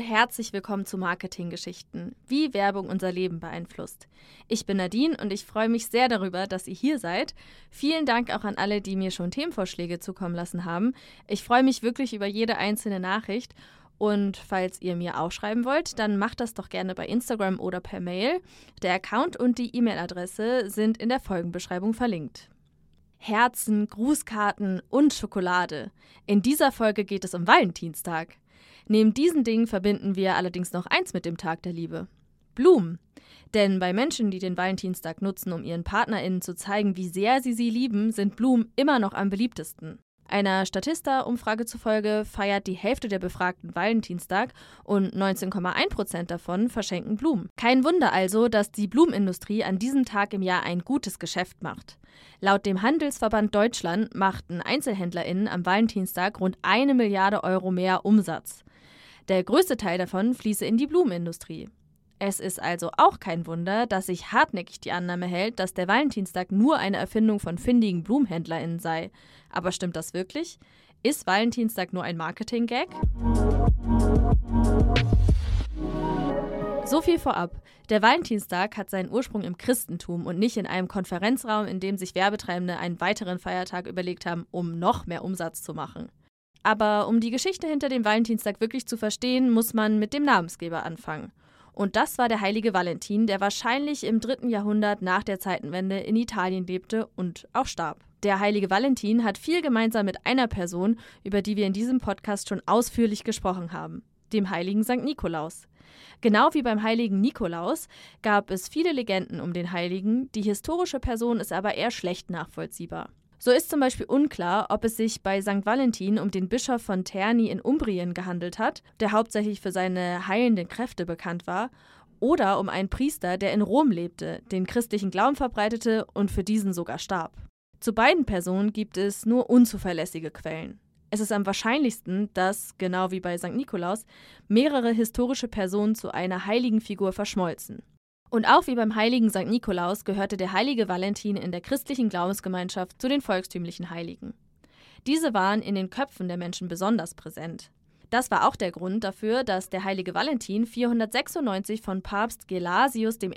herzlich willkommen zu Marketinggeschichten, wie Werbung unser Leben beeinflusst. Ich bin Nadine und ich freue mich sehr darüber, dass ihr hier seid. Vielen Dank auch an alle, die mir schon Themenvorschläge zukommen lassen haben. Ich freue mich wirklich über jede einzelne Nachricht. Und falls ihr mir auch schreiben wollt, dann macht das doch gerne bei Instagram oder per Mail. Der Account und die E-Mail-Adresse sind in der Folgenbeschreibung verlinkt. Herzen, Grußkarten und Schokolade. In dieser Folge geht es um Valentinstag. Neben diesen Dingen verbinden wir allerdings noch eins mit dem Tag der Liebe. Blumen. Denn bei Menschen, die den Valentinstag nutzen, um ihren PartnerInnen zu zeigen, wie sehr sie sie lieben, sind Blumen immer noch am beliebtesten. Einer Statista-Umfrage zufolge feiert die Hälfte der Befragten Valentinstag und 19,1 Prozent davon verschenken Blumen. Kein Wunder also, dass die Blumenindustrie an diesem Tag im Jahr ein gutes Geschäft macht. Laut dem Handelsverband Deutschland machten EinzelhändlerInnen am Valentinstag rund eine Milliarde Euro mehr Umsatz. Der größte Teil davon fließe in die Blumenindustrie. Es ist also auch kein Wunder, dass sich hartnäckig die Annahme hält, dass der Valentinstag nur eine Erfindung von findigen BlumenhändlerInnen sei. Aber stimmt das wirklich? Ist Valentinstag nur ein Marketing-Gag? So viel vorab. Der Valentinstag hat seinen Ursprung im Christentum und nicht in einem Konferenzraum, in dem sich Werbetreibende einen weiteren Feiertag überlegt haben, um noch mehr Umsatz zu machen. Aber um die Geschichte hinter dem Valentinstag wirklich zu verstehen, muss man mit dem Namensgeber anfangen. Und das war der heilige Valentin, der wahrscheinlich im dritten Jahrhundert nach der Zeitenwende in Italien lebte und auch starb. Der heilige Valentin hat viel gemeinsam mit einer Person, über die wir in diesem Podcast schon ausführlich gesprochen haben, dem heiligen St. Nikolaus. Genau wie beim heiligen Nikolaus gab es viele Legenden um den Heiligen, die historische Person ist aber eher schlecht nachvollziehbar. So ist zum Beispiel unklar, ob es sich bei St. Valentin um den Bischof von Terni in Umbrien gehandelt hat, der hauptsächlich für seine heilenden Kräfte bekannt war, oder um einen Priester, der in Rom lebte, den christlichen Glauben verbreitete und für diesen sogar starb. Zu beiden Personen gibt es nur unzuverlässige Quellen. Es ist am wahrscheinlichsten, dass, genau wie bei St. Nikolaus, mehrere historische Personen zu einer heiligen Figur verschmolzen. Und auch wie beim heiligen St. Nikolaus gehörte der heilige Valentin in der christlichen Glaubensgemeinschaft zu den volkstümlichen Heiligen. Diese waren in den Köpfen der Menschen besonders präsent. Das war auch der Grund dafür, dass der heilige Valentin 496 von Papst Gelasius I.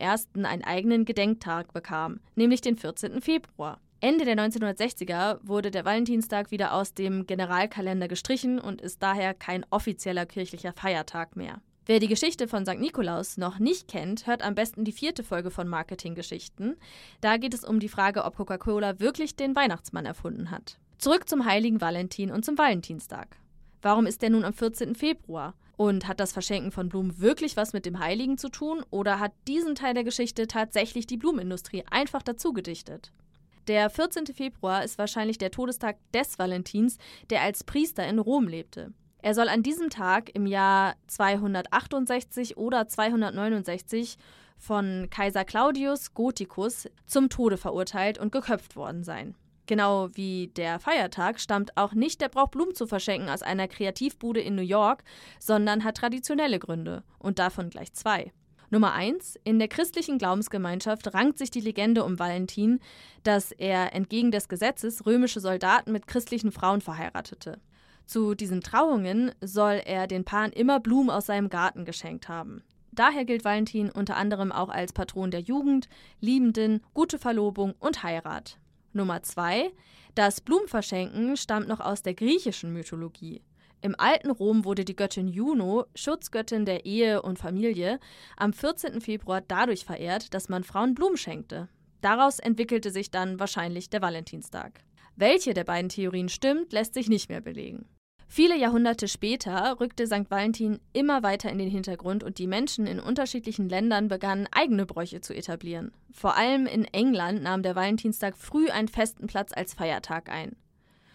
einen eigenen Gedenktag bekam, nämlich den 14. Februar. Ende der 1960er wurde der Valentinstag wieder aus dem Generalkalender gestrichen und ist daher kein offizieller kirchlicher Feiertag mehr. Wer die Geschichte von St. Nikolaus noch nicht kennt, hört am besten die vierte Folge von Marketinggeschichten. Da geht es um die Frage, ob Coca-Cola wirklich den Weihnachtsmann erfunden hat. Zurück zum heiligen Valentin und zum Valentinstag. Warum ist der nun am 14. Februar? Und hat das Verschenken von Blumen wirklich was mit dem Heiligen zu tun oder hat diesen Teil der Geschichte tatsächlich die Blumenindustrie einfach dazu gedichtet? Der 14. Februar ist wahrscheinlich der Todestag des Valentins, der als Priester in Rom lebte. Er soll an diesem Tag im Jahr 268 oder 269 von Kaiser Claudius Gothicus zum Tode verurteilt und geköpft worden sein. Genau wie der Feiertag stammt auch nicht der Brauch, Blumen zu verschenken, aus einer Kreativbude in New York, sondern hat traditionelle Gründe und davon gleich zwei. Nummer eins: In der christlichen Glaubensgemeinschaft rankt sich die Legende um Valentin, dass er entgegen des Gesetzes römische Soldaten mit christlichen Frauen verheiratete. Zu diesen Trauungen soll er den Paaren immer Blumen aus seinem Garten geschenkt haben. Daher gilt Valentin unter anderem auch als Patron der Jugend, Liebenden, gute Verlobung und Heirat. Nummer zwei: Das Blumenverschenken stammt noch aus der griechischen Mythologie. Im alten Rom wurde die Göttin Juno, Schutzgöttin der Ehe und Familie, am 14. Februar dadurch verehrt, dass man Frauen Blumen schenkte. Daraus entwickelte sich dann wahrscheinlich der Valentinstag. Welche der beiden Theorien stimmt, lässt sich nicht mehr belegen. Viele Jahrhunderte später rückte St. Valentin immer weiter in den Hintergrund und die Menschen in unterschiedlichen Ländern begannen, eigene Bräuche zu etablieren. Vor allem in England nahm der Valentinstag früh einen festen Platz als Feiertag ein.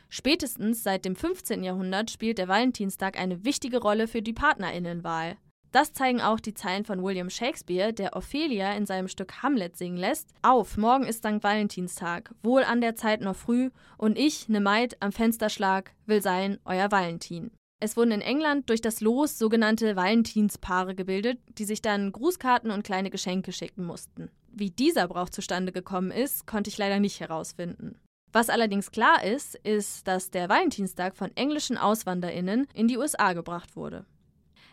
Spätestens seit dem 15. Jahrhundert spielt der Valentinstag eine wichtige Rolle für die Partnerinnenwahl. Das zeigen auch die Zeilen von William Shakespeare, der Ophelia in seinem Stück Hamlet singen lässt. Auf, morgen ist St. Valentinstag, wohl an der Zeit noch früh, und ich, ne Maid am Fensterschlag, will sein euer Valentin. Es wurden in England durch das Los sogenannte Valentinspaare gebildet, die sich dann Grußkarten und kleine Geschenke schicken mussten. Wie dieser Brauch zustande gekommen ist, konnte ich leider nicht herausfinden. Was allerdings klar ist, ist, dass der Valentinstag von englischen AuswanderInnen in die USA gebracht wurde.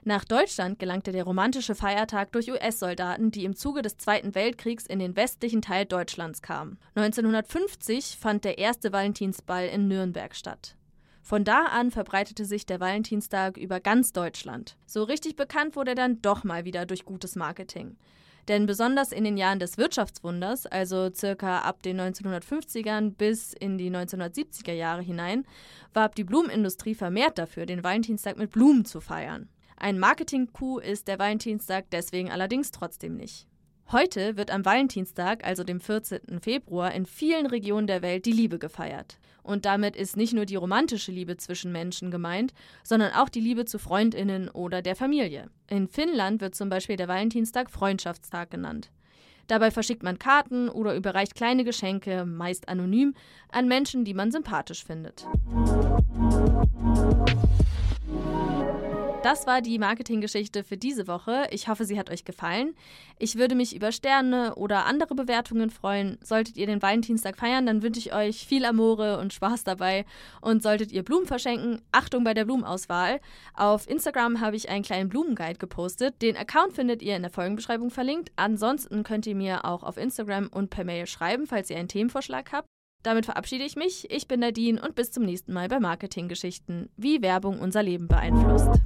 Nach Deutschland gelangte der romantische Feiertag durch US-Soldaten, die im Zuge des Zweiten Weltkriegs in den westlichen Teil Deutschlands kamen. 1950 fand der erste Valentinsball in Nürnberg statt. Von da an verbreitete sich der Valentinstag über ganz Deutschland. So richtig bekannt wurde er dann doch mal wieder durch gutes Marketing. Denn besonders in den Jahren des Wirtschaftswunders, also circa ab den 1950ern bis in die 1970er Jahre hinein, warb die Blumenindustrie vermehrt dafür, den Valentinstag mit Blumen zu feiern. Ein Marketing-Coup ist der Valentinstag deswegen allerdings trotzdem nicht. Heute wird am Valentinstag, also dem 14. Februar, in vielen Regionen der Welt die Liebe gefeiert. Und damit ist nicht nur die romantische Liebe zwischen Menschen gemeint, sondern auch die Liebe zu Freundinnen oder der Familie. In Finnland wird zum Beispiel der Valentinstag Freundschaftstag genannt. Dabei verschickt man Karten oder überreicht kleine Geschenke, meist anonym, an Menschen, die man sympathisch findet. Das war die Marketinggeschichte für diese Woche. Ich hoffe, sie hat euch gefallen. Ich würde mich über Sterne oder andere Bewertungen freuen. Solltet ihr den Valentinstag feiern, dann wünsche ich euch viel Amore und Spaß dabei. Und solltet ihr Blumen verschenken, Achtung bei der Blumenauswahl. Auf Instagram habe ich einen kleinen Blumenguide gepostet. Den Account findet ihr in der Folgenbeschreibung verlinkt. Ansonsten könnt ihr mir auch auf Instagram und per Mail schreiben, falls ihr einen Themenvorschlag habt. Damit verabschiede ich mich. Ich bin Nadine und bis zum nächsten Mal bei Marketinggeschichten, wie Werbung unser Leben beeinflusst.